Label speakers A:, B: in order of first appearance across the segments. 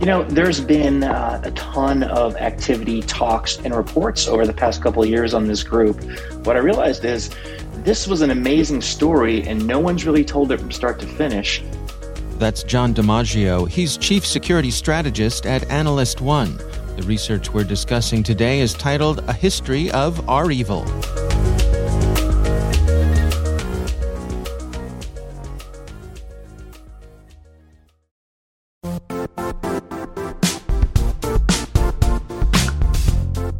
A: You know, there's been uh, a ton of activity, talks, and reports over the past couple of years on this group. What I realized is this was an amazing story, and no one's really told it from start to finish.
B: That's Jon DiMaggio. He's Chief Security Strategist at Analyst One. The research we're discussing today is titled A History of REvil.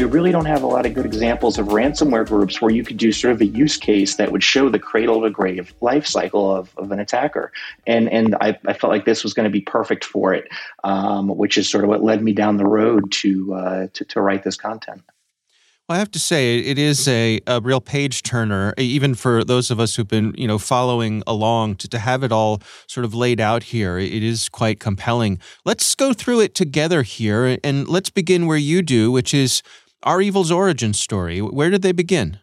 A: We really don't have a lot of good examples of ransomware groups where you could do sort of a use case that would show the cradle to grave life cycle of, of an attacker. And and I, I felt like this was going to be perfect for it, um, which is sort of what led me down the road to, uh, to, to write this content.
B: Well, I have to say, it is a, a real page turner, even for those of us who've been, you know, following along. To, to have it all sort of laid out here, it is quite compelling. Let's go through it together here, and let's begin where you do, which is REvil's origin story. Where did they begin?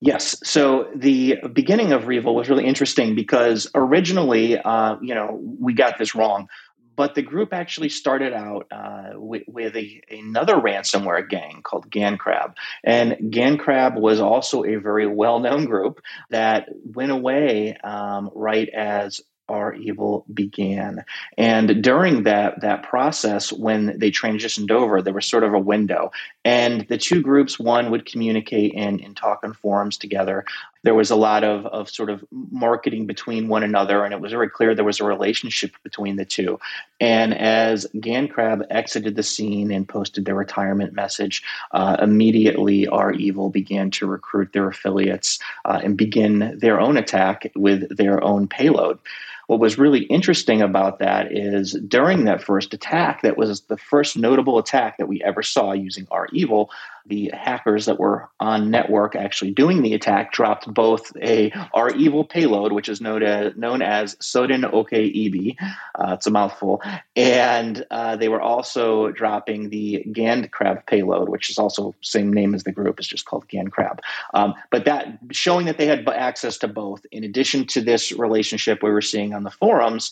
A: Yes. So the beginning of REvil was really interesting because originally, uh, you know, we got this wrong. But the group actually started out uh, with, with a, another ransomware gang called GandCrab. And GandCrab was also a very well known group that went away um, right as REvil began. And during that that process, when they transitioned over, there was sort of a window. And the two groups, one would communicate and, and talk on forums together. There was a lot of, of sort of marketing between one another, and it was very clear there was a relationship between the two. And as GandCrab exited the scene and posted their retirement message, uh, immediately REvil began to recruit their affiliates uh, and begin their own attack with their own payload. What was really interesting about that is during that first attack, that was the first notable attack that we ever saw using REvil. The hackers that were on network actually doing the attack dropped both a REvil payload, which is known as, known as Sodinokibi, uh, it's a mouthful, and uh, they were also dropping the GandCrab payload, which is also same name as the group, is just called GandCrab. Um, but that showing that they had access to both, in addition to this relationship we were seeing on the forums,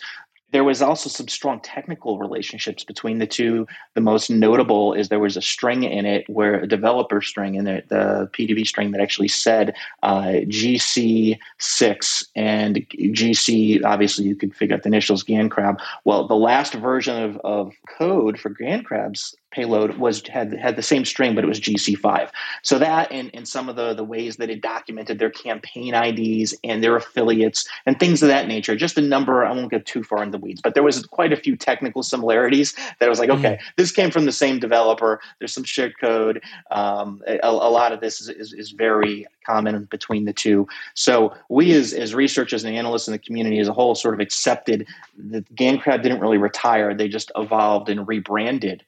A: there was also some strong technical relationships between the two. The most notable is there was a string in it where a developer string in it, the PDB string that actually said uh, GC6 and GC. Obviously, you could figure out the initials GandCrab. Well, the last version of, of code for GandCrab's payload was had had the same string, but it was GC5. So that and, and some of the the ways that it documented their campaign IDs and their affiliates and things of that nature. Just a number. I won't get too far in the weeds, but there was quite a few technical similarities that I was like, mm-hmm. okay, this came from the same developer. There's some shared code. Um, a, a, lot of this is, is, is very common between the two. So we as, as researchers and analysts in the community as a whole sort of accepted that GandCrab didn't really retire. They just evolved and rebranded.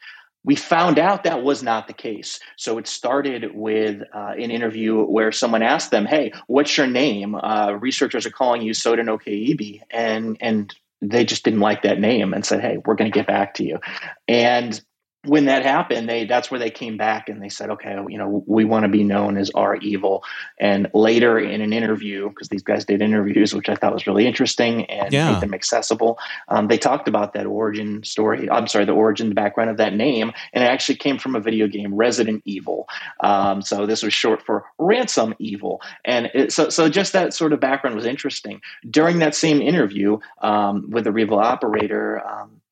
A: We found out that was not the case. So it started with uh, an interview where someone asked them, "Hey, what's your name?" Uh, researchers are calling you Sodinoke and and they just didn't like that name and said, "Hey, we're going to get back to you." And when that happened, they that's where they came back and they said, okay, you know, we want to be known as REvil. And later in an interview, because these guys did interviews, which I thought was really interesting and yeah. made them accessible, um, they talked about that origin story. I'm sorry, the origin, the background of that name, and it actually came from a video game, Resident Evil. Um, so this was short for Ransom Evil, and it, so so just that sort of background was interesting. During that same interview um, with the REvil operator.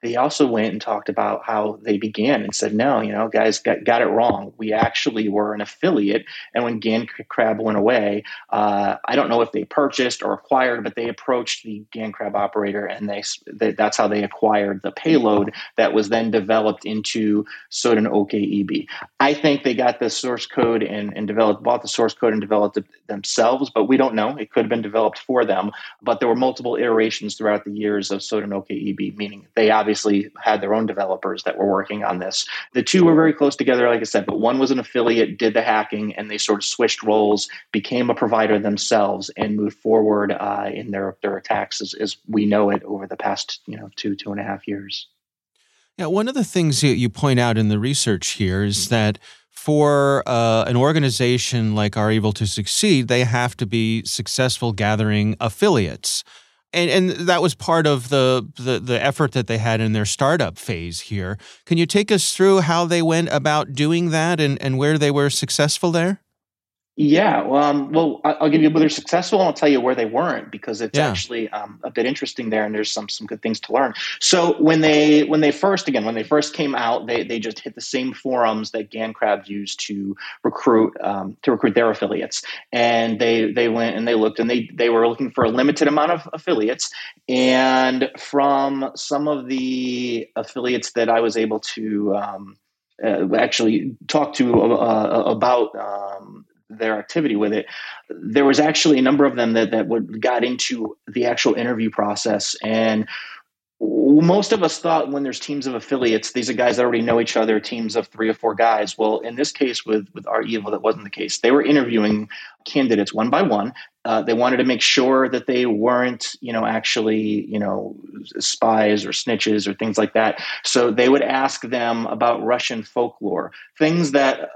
A: They also went and talked about how they began and said, no, you know, guys got, got it wrong. We actually were an affiliate. And when Gan Crab went away, uh, I don't know if they purchased or acquired, but they approached the GandCrab operator and they, they, that's how they acquired the payload that was then developed into Sodinokibi. I think they got the source code and, and developed, bought the source code and developed it themselves, but we don't know. It could have been developed for them. But there were multiple iterations throughout the years of Sodinokibi, meaning they obviously obviously had their own developers that were working on this. The two were very close together, like I said, but one was an affiliate, did the hacking, and they sort of switched roles, became a provider themselves, and moved forward uh, in their their attacks as, as we know it over the past you know two two and a half years.
B: Yeah, one of the things you point out in the research here is that for uh, an organization like REvil to succeed, they have to be successful gathering affiliates and and that was part of the, the the effort that they had in their startup phase here. Can you take us through how they went about doing that and and where they were successful there?
A: Yeah, well, um, well, I'll give you whether they're successful, and I'll tell you where they weren't because it's yeah. actually um, a bit interesting there, and there's some some good things to learn. So when they when they first again when they first came out, they they just hit the same forums that GandCrab used to recruit um, to recruit their affiliates, and they they went and they looked and they they were looking for a limited amount of affiliates, and from some of the affiliates that I was able to. Um, uh, actually talk to uh, uh about um, their activity with it. There was actually a number of them that that would got into the actual interview process and most of us thought when there's teams of affiliates, these are guys that already know each other, teams of three or four guys. Well, in this case with with REvil, that wasn't the case. They were interviewing candidates one by one, uh, they wanted to make sure that they weren't, you know, actually, you know, spies or snitches or things like that. So they would ask them about Russian folklore, things that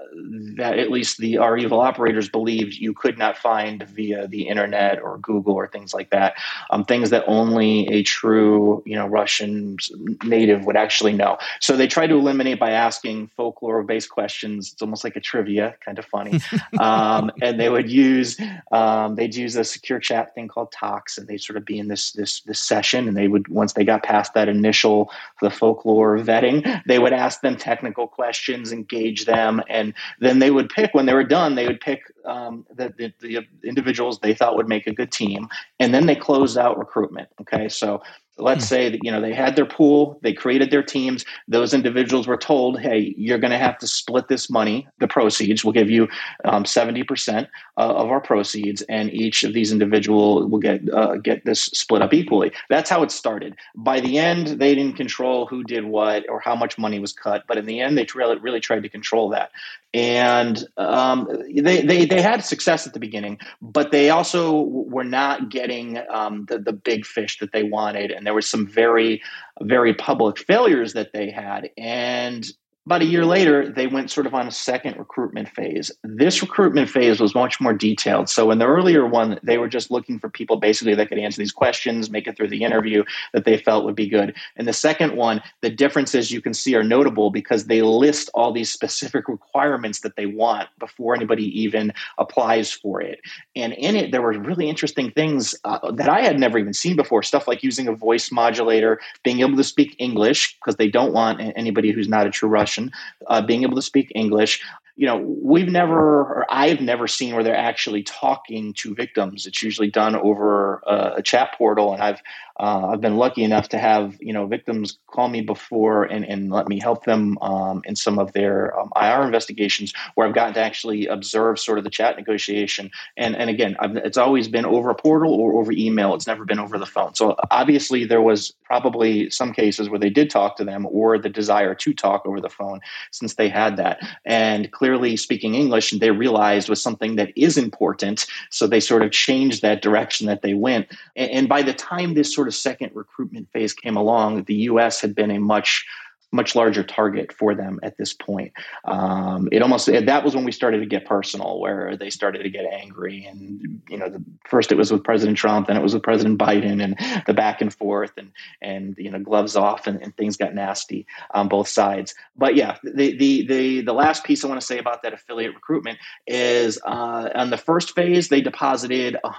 A: that at least the REvil operators believed you could not find via the internet or Google or things like that. Um, things that only a true, you know, Russian native would actually know. So they tried to eliminate by asking folklore-based questions. It's almost like a trivia, kind of funny. um, and they would use um, they use a secure chat thing called Tox, and they'd sort of be in this this this session. And they would once they got past that initial the folklore vetting, they would ask them technical questions, engage them, and then they would pick when they were done. They would pick um, the, the, the individuals they thought would make a good team, and then they closed out recruitment. Okay, so let's hmm. say that you know they had their pool they created their teams those individuals were told hey you're going to have to split this money the proceeds we'll give you um, 70% uh, of our proceeds and each of these individual will get uh, get this split up equally. That's how it started. By the end they didn't control who did what or how much money was cut but in the end they really, really tried to control that and um, they, they they had success at the beginning, but they also were not getting um, the the big fish that they wanted, and there were some very very public failures that they had, and about a year later, they went sort of on a second recruitment phase. This recruitment phase was much more detailed. So, in the earlier one, they were just looking for people basically that could answer these questions, make it through the interview that they felt would be good. In the second one, the differences you can see are notable because they list all these specific requirements that they want before anybody even applies for it. And in it, there were really interesting things uh, that I had never even seen before stuff like using a voice modulator, being able to speak English because they don't want anybody who's not a true Russian uh, being able to speak English, you know, we've never, or I've never seen where they're actually talking to victims. It's usually done over a, a chat portal, and I've uh, I've been lucky enough to have you know victims call me before and, and let me help them um, in some of their um, IR investigations, where I've gotten to actually observe sort of the chat negotiation. And and again, I've, it's always been over a portal or over email. It's never been over the phone. So obviously, there was probably some cases where they did talk to them or the desire to talk over the phone, since they had that. And clearly clearly speaking English and they realized was something that is important. So they sort of changed that direction that they went. And, and by the time this sort of second recruitment phase came along, the US had been a much much larger target for them at this point. Um, it almost that was when we started to get personal, where they started to get angry, and you know, the, first it was with President Trump, then it was with President Biden, and the back and forth, and and you know, gloves off, and, and things got nasty on both sides. But yeah, the the the the last piece I want to say about that affiliate recruitment is uh, on the first phase they deposited a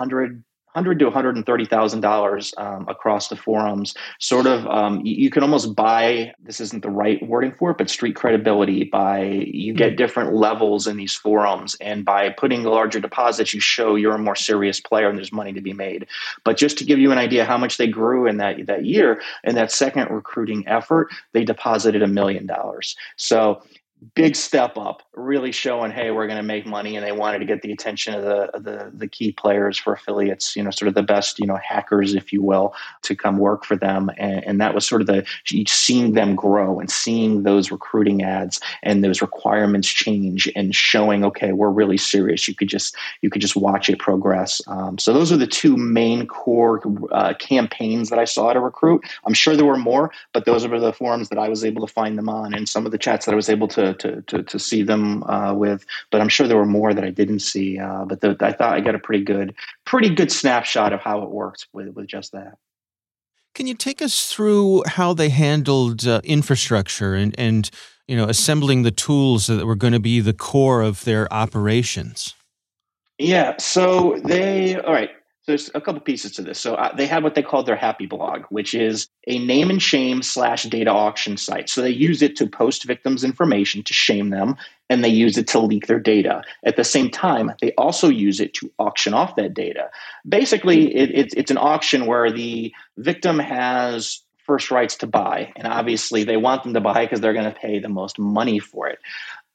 A: hundred to one hundred and thirty thousand um, dollars across the forums. Sort of, um, you, you, can almost buy. This isn't the right wording for it, but street credibility. By you get hmm. different levels in these forums, and by putting larger deposits, you show you're a more serious player, and there's money to be made. But just to give you an idea how much they grew in that that year, in that second recruiting effort, they deposited a million dollars. So big step up, really showing, hey, we're going to make money, and they wanted to get the attention of the, of the the key players for affiliates, you know, sort of the best, you know, hackers, if you will, to come work for them, and, and that was sort of the seeing them grow and seeing those recruiting ads and those requirements change and showing, okay, we're really serious. You could just you could just watch it progress. Um, so those are the two main core uh, campaigns that I saw to recruit. I'm sure there were more, but those were the forums that I was able to find them on, and some of the chats that I was able to to to, to see them uh, with. But I'm sure there were more that I didn't see. Uh, but the, I thought I got a pretty good pretty good snapshot of how it worked with with just that.
B: Can you take us through how they handled uh, infrastructure and and you know assembling the tools that were going to be the core of their operations?
A: Yeah, so they all right there's a couple pieces to this. So uh, they have what they call their happy blog, which is a name and shame slash data auction site. So they use it to post victims' information to shame them, and they use it to leak their data. At the same time, they also use it to auction off that data. Basically, it, it, it's an auction where the victim has first rights to buy, and obviously they want them to buy because they're going to pay the most money for it.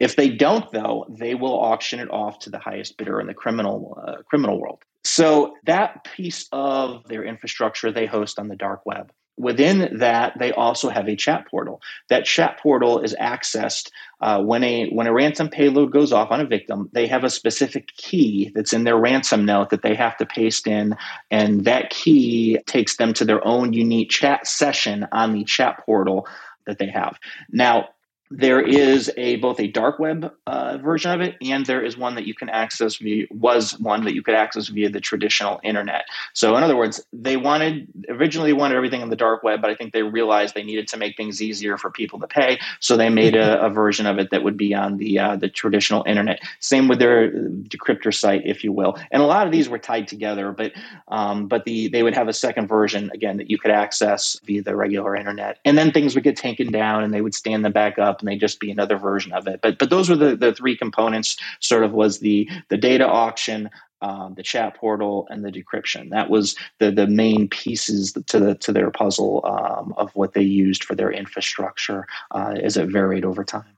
A: If they don't, though, they will auction it off to the highest bidder in the criminal uh, criminal world. So that piece of their infrastructure they host on the dark web. Within that, they also have a chat portal. That chat portal is accessed uh, when a when a ransom payload goes off on a victim. They have a specific key that's in their ransom note that they have to paste in, and that key takes them to their own unique chat session on the chat portal that they have. Now, there is a both a dark web uh, version of it and there is one that you can access via was one that you could access via the traditional internet. So in other words they wanted originally wanted everything in the dark web but i think they realized they needed to make things easier for people to pay so they made a, a version of it that would be on the uh, the traditional internet. Same with their decryptor site if you will. And a lot of these were tied together but um, but the they would have a second version again that you could access via the regular internet. And then things would get taken down and they would stand them back up and they just be another version of it. But but those were the, the three components. Sort of was the the data auction, um, the chat portal, and the decryption. That was the the main pieces to the to their puzzle um, of what they used for their infrastructure uh, as it varied over time.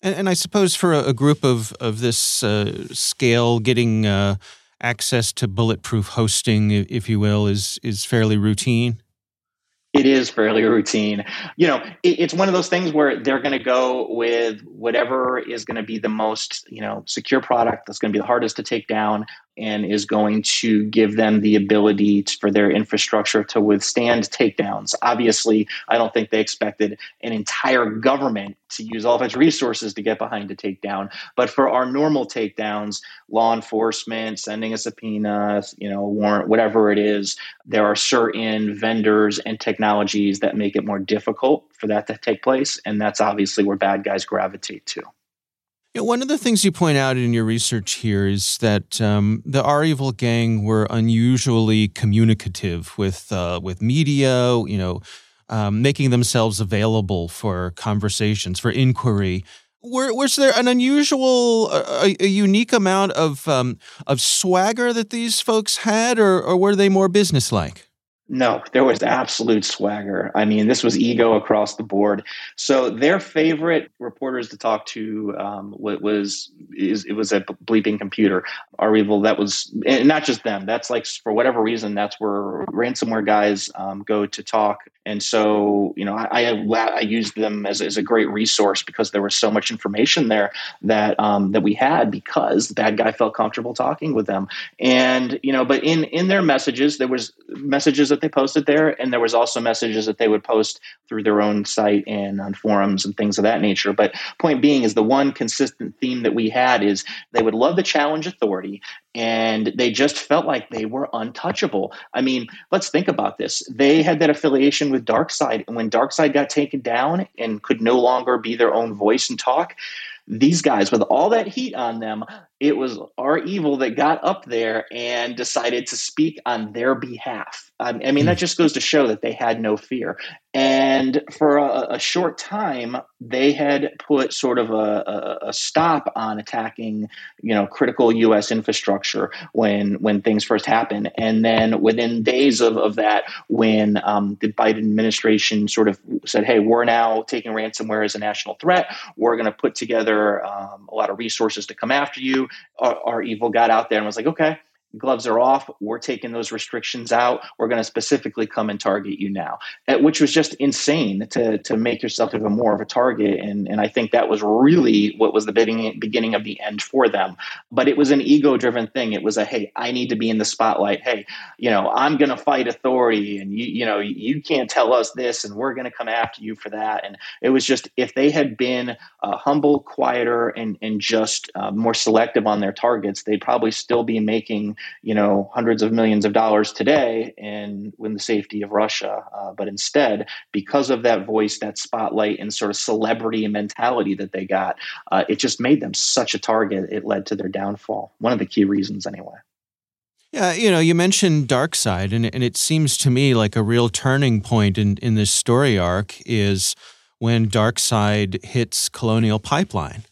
B: And, and I suppose for a, a, group of of this uh, scale, getting uh, access to bulletproof hosting, if you will, is is fairly routine
A: it is fairly routine. You know, it, it's one of those things where they're going to go with whatever is going to be the most, you know, secure product that's going to be the hardest to take down and is going to give them the ability to, for their infrastructure to withstand takedowns. Obviously, I don't think they expected an entire government to use all of its resources to get behind a takedown. But for our normal takedowns, law enforcement, sending a subpoena, you know, warrant, whatever it is, there are certain vendors and technologies that make it more difficult for that to take place. And that's obviously where bad guys gravitate to.
B: Yeah, one of the things you point out in your research here is that um, the REvil gang were unusually communicative with uh, with media. You know, um, making themselves available for conversations, for inquiry. Were, was there an unusual, a, a unique amount of um, of swagger that these folks had, or, or were they more businesslike?
A: No, there was absolute swagger. I mean, this was ego across the board. So their favorite reporters to talk to um, was is it was a BleepingComputer. REvil that was not just them. That's like for whatever reason that's where ransomware guys um, go to talk. And so you know, I I, I used them as, as a great resource because there was so much information there that um, that we had because the bad guy felt comfortable talking with them. And you know, but in in their messages there was messages that they posted there, and there was also messages that they would post through their own site and on forums and things of that nature. But point being is the one consistent theme that we had is they would love to challenge authority, and they just felt like they were untouchable. I mean, let's think about this. They had that affiliation with DarkSide, and when DarkSide got taken down and could no longer be their own voice and talk, these guys with all that heat on them it was REvil that got up there and decided to speak on their behalf. Um, I mean, that hmm. just goes to show that they had no fear. And for a, a short time, they had put sort of a, a, stop on attacking, you know, critical U.S. infrastructure when when things first happened. And then within days of, of that, when um, the Biden administration sort of said, "Hey, we're now taking ransomware as a national threat. We're going to put together um, a lot of resources to come after you," REvil got out there and was like, okay, gloves are off. We're taking those restrictions out. We're going to specifically come and target you now, which was just insane to, to make yourself even more of a target. And, and I think that was really what was the beginning, beginning of the end for them. But it was an ego driven thing. It was a, hey, I need to be in the spotlight. Hey, you know, I'm going to fight authority and you, you know, you can't tell us this and we're going to come after you for that. And it was just, if they had been uh, humble, quieter, and, and just uh, more selective on their targets, they'd probably still be making you know hundreds of millions of dollars today in in the safety of Russia. Uh, but instead, because of that voice, that spotlight, and sort of celebrity mentality that they got, uh, it just made them such a target. It led to their downfall. One of the key reasons, anyway.
B: Yeah, you know, you mentioned DarkSide, and, and it seems to me like a real turning point in, in this story arc is when DarkSide hits Colonial Pipeline.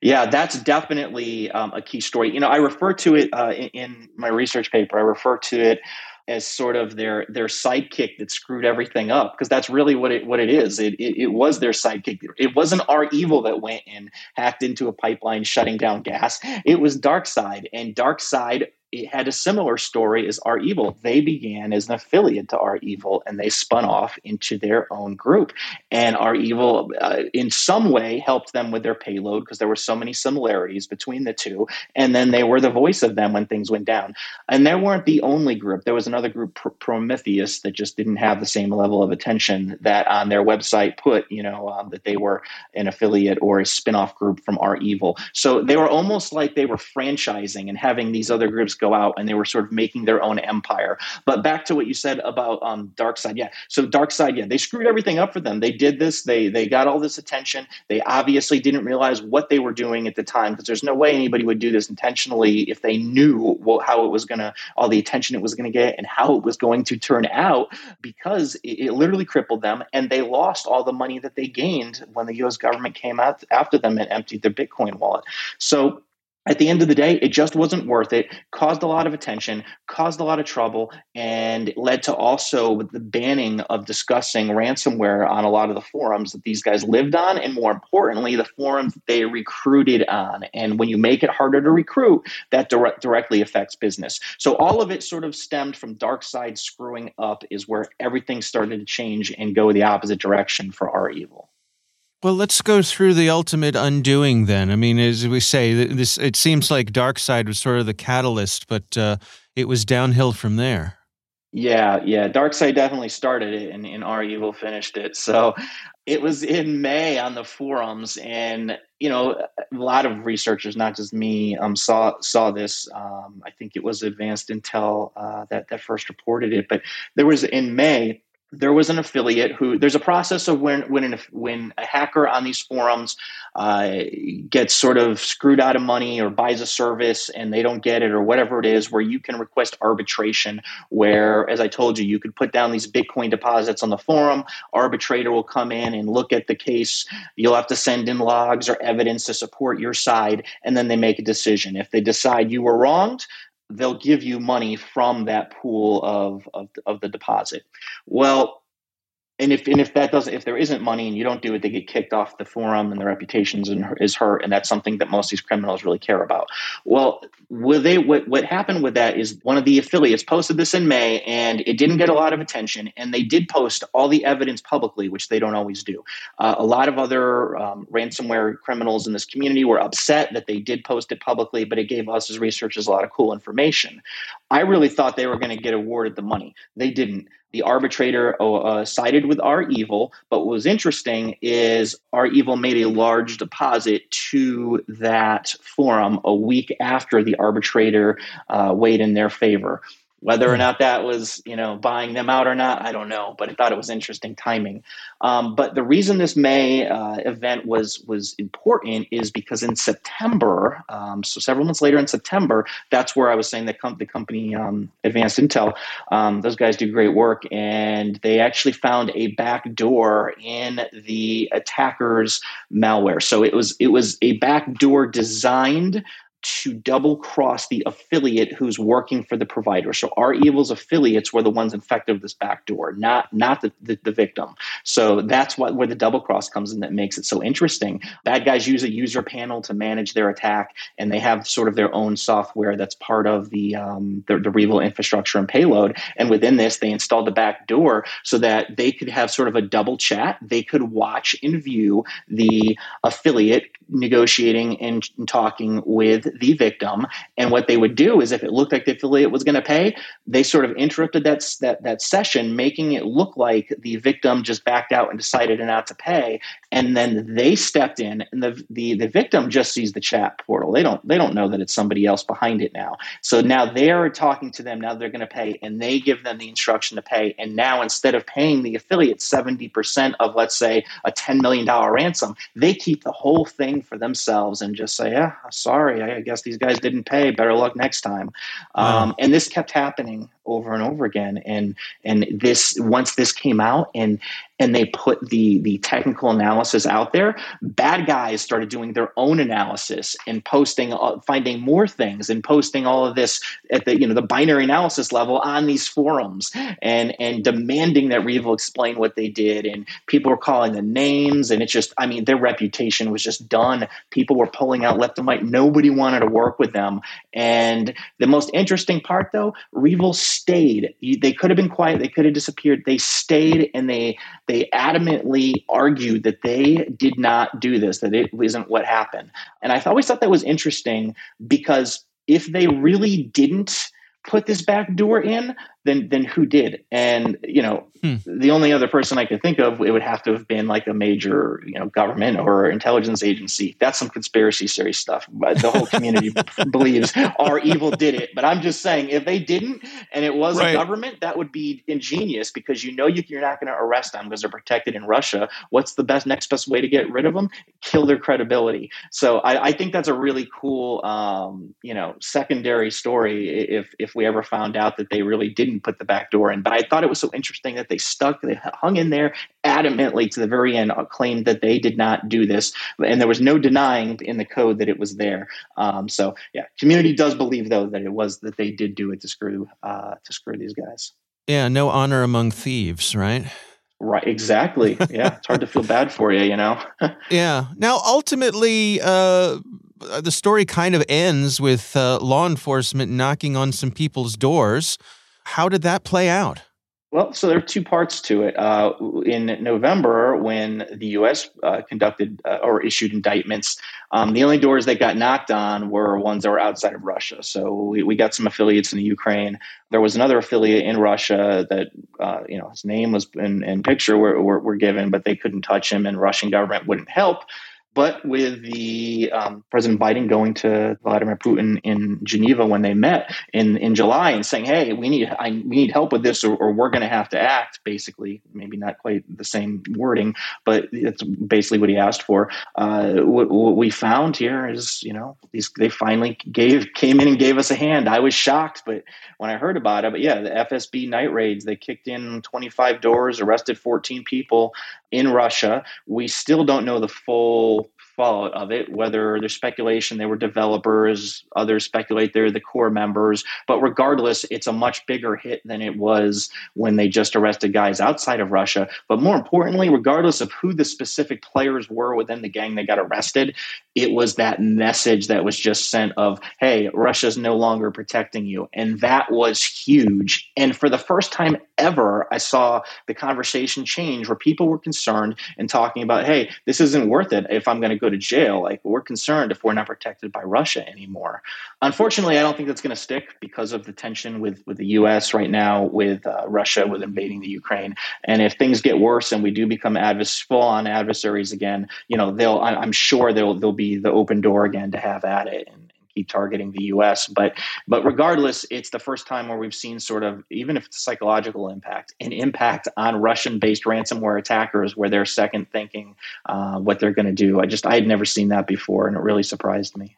A: Yeah, that's definitely um, a key story. You know, I refer to it uh, in, in, my research paper. I refer to it as sort of their their sidekick that screwed everything up because that's really what it what it is. It, it, it was their sidekick. It wasn't REvil that went and hacked into a pipeline, shutting down gas. It was DarkSide, and DarkSide it had a similar story as REvil. They began as an affiliate to REvil and they spun off into their own group. And REvil, uh, in some way, helped them with their payload because there were so many similarities between the two. And then they were the voice of them when things went down. And they weren't the only group. There was another group, Prometheus, that just didn't have the same level of attention that on their website put, you know, um, that they were an affiliate or a spin off group from REvil. So they were almost like they were franchising and having these other groups go out and they were sort of making their own empire. But back to what you said about um, DarkSide, yeah. So DarkSide, yeah, they screwed everything up for them. They did this. They they got all this attention. They obviously didn't realize what they were doing at the time because there's no way anybody would do this intentionally if they knew what, how it was to, all the attention it was to get, and how it was going to turn out. Because it, it literally crippled them, and they lost all the money that they gained when the U.S. government came out after them and emptied their Bitcoin wallet. So at the end of the day, it just wasn't worth it. Caused a lot of attention, caused a lot of trouble, and led to also the banning of discussing ransomware on a lot of the forums that these guys lived on, and more importantly, the forums they recruited on. And when you make it harder to recruit, that direct, directly affects business. So all of it sort of stemmed from DarkSide screwing up, is where everything started to change and go the opposite direction for REvil.
B: Well, let's go through the ultimate undoing then. I mean, as we say, this it seems like DarkSide was sort of the catalyst, but uh, it was downhill from there.
A: Yeah, yeah. DarkSide definitely started it, and, and REvil finished it. So it was in May on the forums, and you know, a lot of researchers, not just me, um, saw saw this. Um, I think it was Advanced Intel uh, that that first reported it, but there was in May there was an affiliate who there's a process of when when an, when a hacker on these forums uh, gets sort of screwed out of money or buys a service and they don't get it or whatever it is where you can request arbitration where as i told you you could put down these bitcoin deposits on the forum arbitrator will come in and look at the case you'll have to send in logs or evidence to support your side and then they make a decision. If they decide you were wronged they'll give you money from that pool of, of, of the deposit. Well, and if and if that doesn't if there isn't money and you don't do it they get kicked off the forum and their reputations is hurt. And that's something that most of these criminals really care about. Well will they what, what happened with that is one of the affiliates posted this in may and it didn't get a lot of attention and they did post all the evidence publicly which they don't always do. Uh, a lot of other um, ransomware criminals in this community were upset that they did post it publicly but it gave us as researchers a lot of cool information. I really thought they were going to get awarded the money. They didn't the arbitrator uh, uh, sided with REvil but what was interesting is REvil made a large deposit to that forum a week after the arbitrator uh, weighed in their favor. Whether or hmm. not that was, you know, buying them out or not, I don't know. But I thought it was interesting timing. Um, but the reason this May uh, event was was important is because in September, um, so several months later in September, that's where I was saying that com- the company um, Advanced Intel, um, those guys do great work, and they actually found a back door in the attacker's malware. So it was it was a back door designed to double cross the affiliate who's working for the provider. So REvil's affiliates were the ones infected with this backdoor, not not the, the, the, victim. So that's what where the double cross comes in that makes it so interesting. Bad guys use a user panel to manage their attack, and they have sort of their own software that's part of the um, the, the infrastructure and payload. And within this, they installed the backdoor so that they could have sort of a double chat. They could watch and view the affiliate negotiating and talking with the victim. And what they would do is if it looked like the affiliate was going to pay, they sort of interrupted that, that, that session, making it look like the victim just backed out and decided not to pay. And then they stepped in and the, the, the victim just sees the chat portal. They don't, they don't know that it's somebody else behind it now. So now they're talking to them. Now they're going to pay and they give them the instruction to pay. And now instead of paying the affiliate 70% of, let's say, a $10 million ransom, they keep the whole thing for themselves and just say, yeah, sorry, I guess these guys didn't pay. Better luck next time. Wow. Um, and this kept happening over and over again. And and this once this came out and and they put the the technical analysis out there, bad guys started doing their own analysis and posting, uh, finding more things and posting all of this at the you know the binary analysis level on these forums and and demanding that REvil explain what they did. And people were calling the names, and it's just I mean their reputation was just done. People were pulling out left and right. Nobody wanted to work with them. And the most interesting part, though, REvil stayed. They could have been quiet. They could have disappeared. They stayed and they they adamantly argued that they did not do this, that it wasn't what happened. And I always thought that was interesting because if they really didn't put this back door in, then then who did? And you know, hmm. the only other person I could think of, it would have to have been like a major, you know, government or intelligence agency. That's some conspiracy theory stuff. But the whole community believes REvil did it. But I'm just saying, if they didn't, and it was right. a government, that would be ingenious because you know you, are not going to arrest them because they're protected in Russia. What's the best next best way to get rid of them? Kill their credibility. So I, I think that's a really cool, um, you know, secondary story. If if we ever found out that they really didn't didn't put the back door in. But I thought it was so interesting that they stuck, they hung in there adamantly to the very end, uh, claimed that they did not do this, and there was no denying in the code that it was there. Um, so yeah, community does believe though that it was that they did do it to screw uh, to screw these guys.
B: Yeah, no honor among thieves, right?
A: Right, exactly. Yeah, it's hard to feel bad for you, you know.
B: yeah. Now, ultimately, uh, the story kind of ends with uh, law enforcement knocking on some people's doors. How did that play out?
A: Well, so there are two parts to it. Uh, in November, when the U.S. Uh, conducted uh, or issued indictments, um, the only doors that got knocked on were ones that were outside of Russia. So we, we got some affiliates in the Ukraine. There was another affiliate in Russia that, uh, you know, his name was and, picture were, were, were given, but they couldn't touch him, and Russian government wouldn't help. But with the um, President Biden going to Vladimir Putin in Geneva when they met in, in July and saying, "Hey, we need I, we need help with this, or, or we're going to have to act." Basically, maybe not quite the same wording, but it's basically what he asked for. Uh, what, what, we found here is, you know, these they finally gave came in and gave us a hand. I was shocked, but when I heard about it, but yeah, the FSB night raids they kicked in 25 doors, arrested 14 people in Russia. We still don't know the full fallout of it, whether there's speculation they were developers, others speculate they're the core members. But regardless, it's a much bigger hit than it was when they just arrested guys outside of Russia. But more importantly, regardless of who the specific players were within the gang that got arrested, it was that message that was just sent of, hey, Russia's no longer protecting you. And that was huge. And for the first time ever, I saw the conversation change where people were concerned and talking about, hey, this isn't worth it if I'm going to go to jail. Like we're concerned if we're not protected by Russia anymore. Unfortunately, I don't think that's going to stick because of the tension with with the U.S. right now, with uh, Russia, with invading the Ukraine. And if things get worse and we do become advers- full on adversaries again, you know, they'll I'm sure they'll they'll be the open door again to have at it. And, keep targeting the U.S. But but regardless, it's the first time where we've seen sort of even if it's a psychological impact, an impact on Russian-based ransomware attackers where they're second thinking uh, what they're going to do. I just I had never seen that before, and it really surprised me.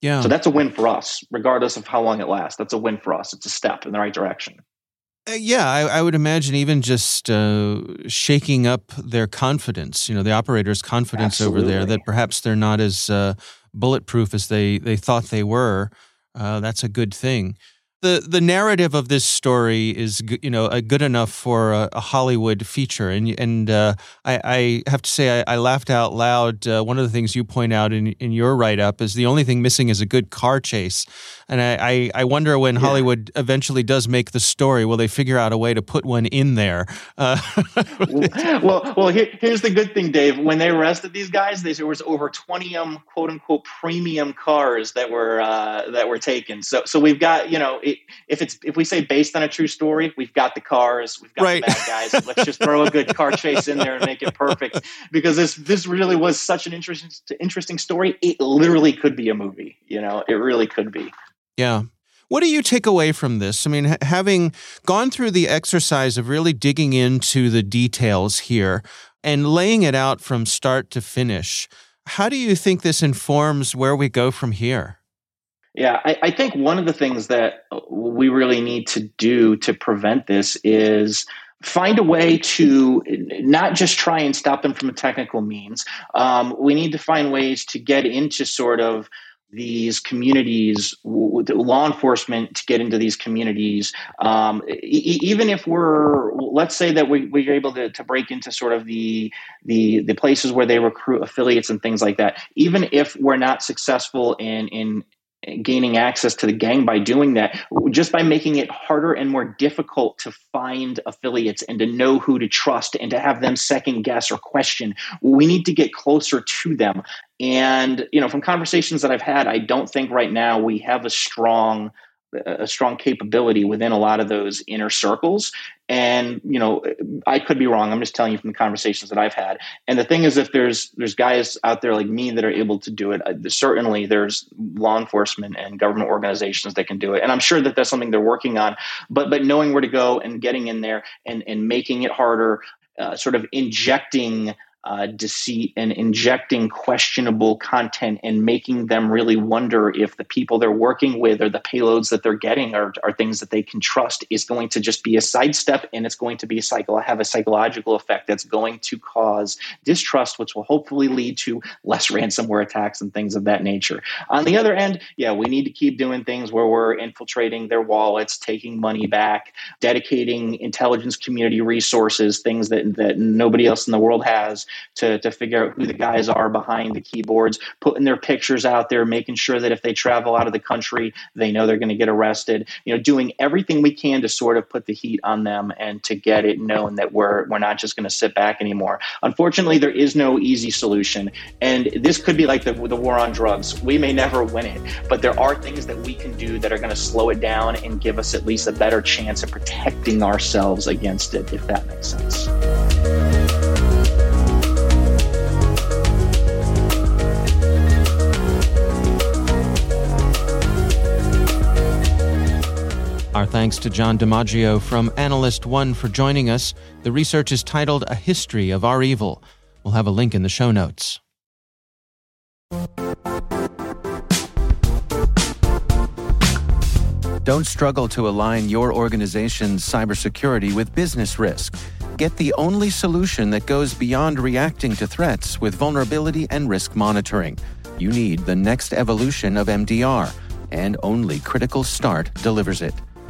B: Yeah.
A: So that's a win for us, regardless of how long it lasts. That's a win for us. It's a step in the right direction.
B: Uh, yeah, I, I, would imagine even just uh, shaking up their confidence, you know, the operator's confidence Absolutely. over there, that perhaps they're not as uh, bulletproof as they, they thought they were. Uh, that's a good thing the the narrative of this story is you know good enough for a, a, Hollywood feature, and and uh, I, I, have to say I, I laughed out loud. Uh, one of the things you point out in in your write up is the only thing missing is a good car chase, and I I, I wonder when yeah. Hollywood eventually does make the story, will they figure out a way to put one in there? Uh,
A: well, well, here, here's the good thing, Dave. When they arrested these guys, there was over twenty um quote unquote premium cars that were uh, that were taken. So so we've got you know if it's if we say based on a true story, we've got the cars, we've got right. the bad guys. Let's just throw a good car chase in there and make it perfect because this this really was such an interesting interesting story. It literally could be a movie. You know, it really could be.
B: Yeah. What do you take away from this? I mean, having gone through the exercise of really digging into the details here and laying it out from start to finish, how do you think this informs where we go from here?
A: Yeah, I, I, think one of the things that we really need to do to prevent this is find a way to not just try and stop them from a technical means. Um, we need to find ways to get into sort of these communities, law enforcement to get into these communities, um, e- even if we're, let's say that we, we're able to, to break into sort of the, the, the places where they recruit affiliates and things like that, even if we're not successful in, in gaining access to the gang by doing that just by making it harder and more difficult to find affiliates and to know who to trust and to have them second guess or question. We need to get closer to them. And you know from conversations that i've had i don't think right now we have a strong a strong capability within a lot of those inner circles. And you know i could be wrong. I'm just telling you from the conversations that i've had. And the thing is if there's there's guys out there like me that are able to do it uh, certainly there's law enforcement and government organizations that can do it. And i'm sure that that's something they're working on. But but knowing where to go and getting in there and and making it harder uh, sort of injecting uh, deceit and injecting questionable content and making them really wonder if the people they're working with or the payloads that they're getting are, are things that they can trust is going to just be a sidestep and it's going to be a cycle have a psychological effect that's going to cause distrust which will hopefully lead to less ransomware attacks and things of that nature. On the other end yeah we need to keep doing things where we're infiltrating their wallets taking money back dedicating intelligence community resources things that, that nobody else in the world has to, to figure out who the guys are behind the keyboards, putting their pictures out there, making sure that if they travel out of the country, they know they're going to get arrested. You know, doing everything we can to sort of put the heat on them and to get it known that we're we're not just going to sit back anymore. Unfortunately, there is no easy solution, and this could be like the the war on drugs. We may never win it, but there are things that we can do that are going to slow it down and give us at least a better chance of protecting ourselves against it, if that makes sense.
B: Our thanks to Jon DiMaggio from Analyst One for joining us. The research is titled A History of REvil. We'll have a link in the show notes. Don't struggle to align your organization's cybersecurity with business risk. Get the only solution that goes beyond reacting to threats with vulnerability and risk monitoring. You need the next evolution of MDR, and only Critical Start delivers it.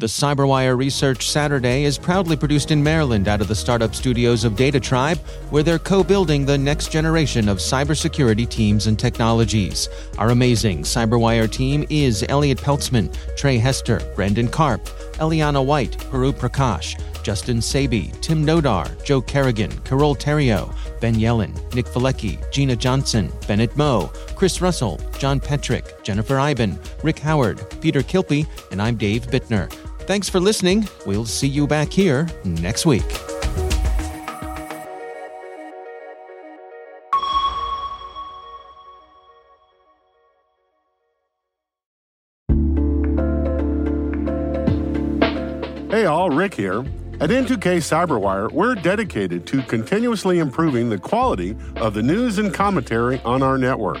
B: The Cyberwire Research Saturday is proudly produced in Maryland out of the startup studios of DataTribe, where they're co building the next generation of cybersecurity teams and technologies. Our amazing Cyberwire team is Elliott Peltzman, Tré Hester, Brandon Karpf, Eliana White, Puru Prakash, Justin Sabie, Tim Nodar, Joe Carrigan, Carole Theriault, Ben Yelin, Nick Veliky, Gina Johnson, Bennett Moe, Chris Russell, John Petrik, Jennifer Eiben, Rick Howard, Peter Kilpe, and I'm Dave Bittner. Thanks for listening. We'll see you back here next week.
C: Hey all, Rick here. At N2K Cyberwire, we're dedicated to continuously improving the quality of the news and commentary on our network.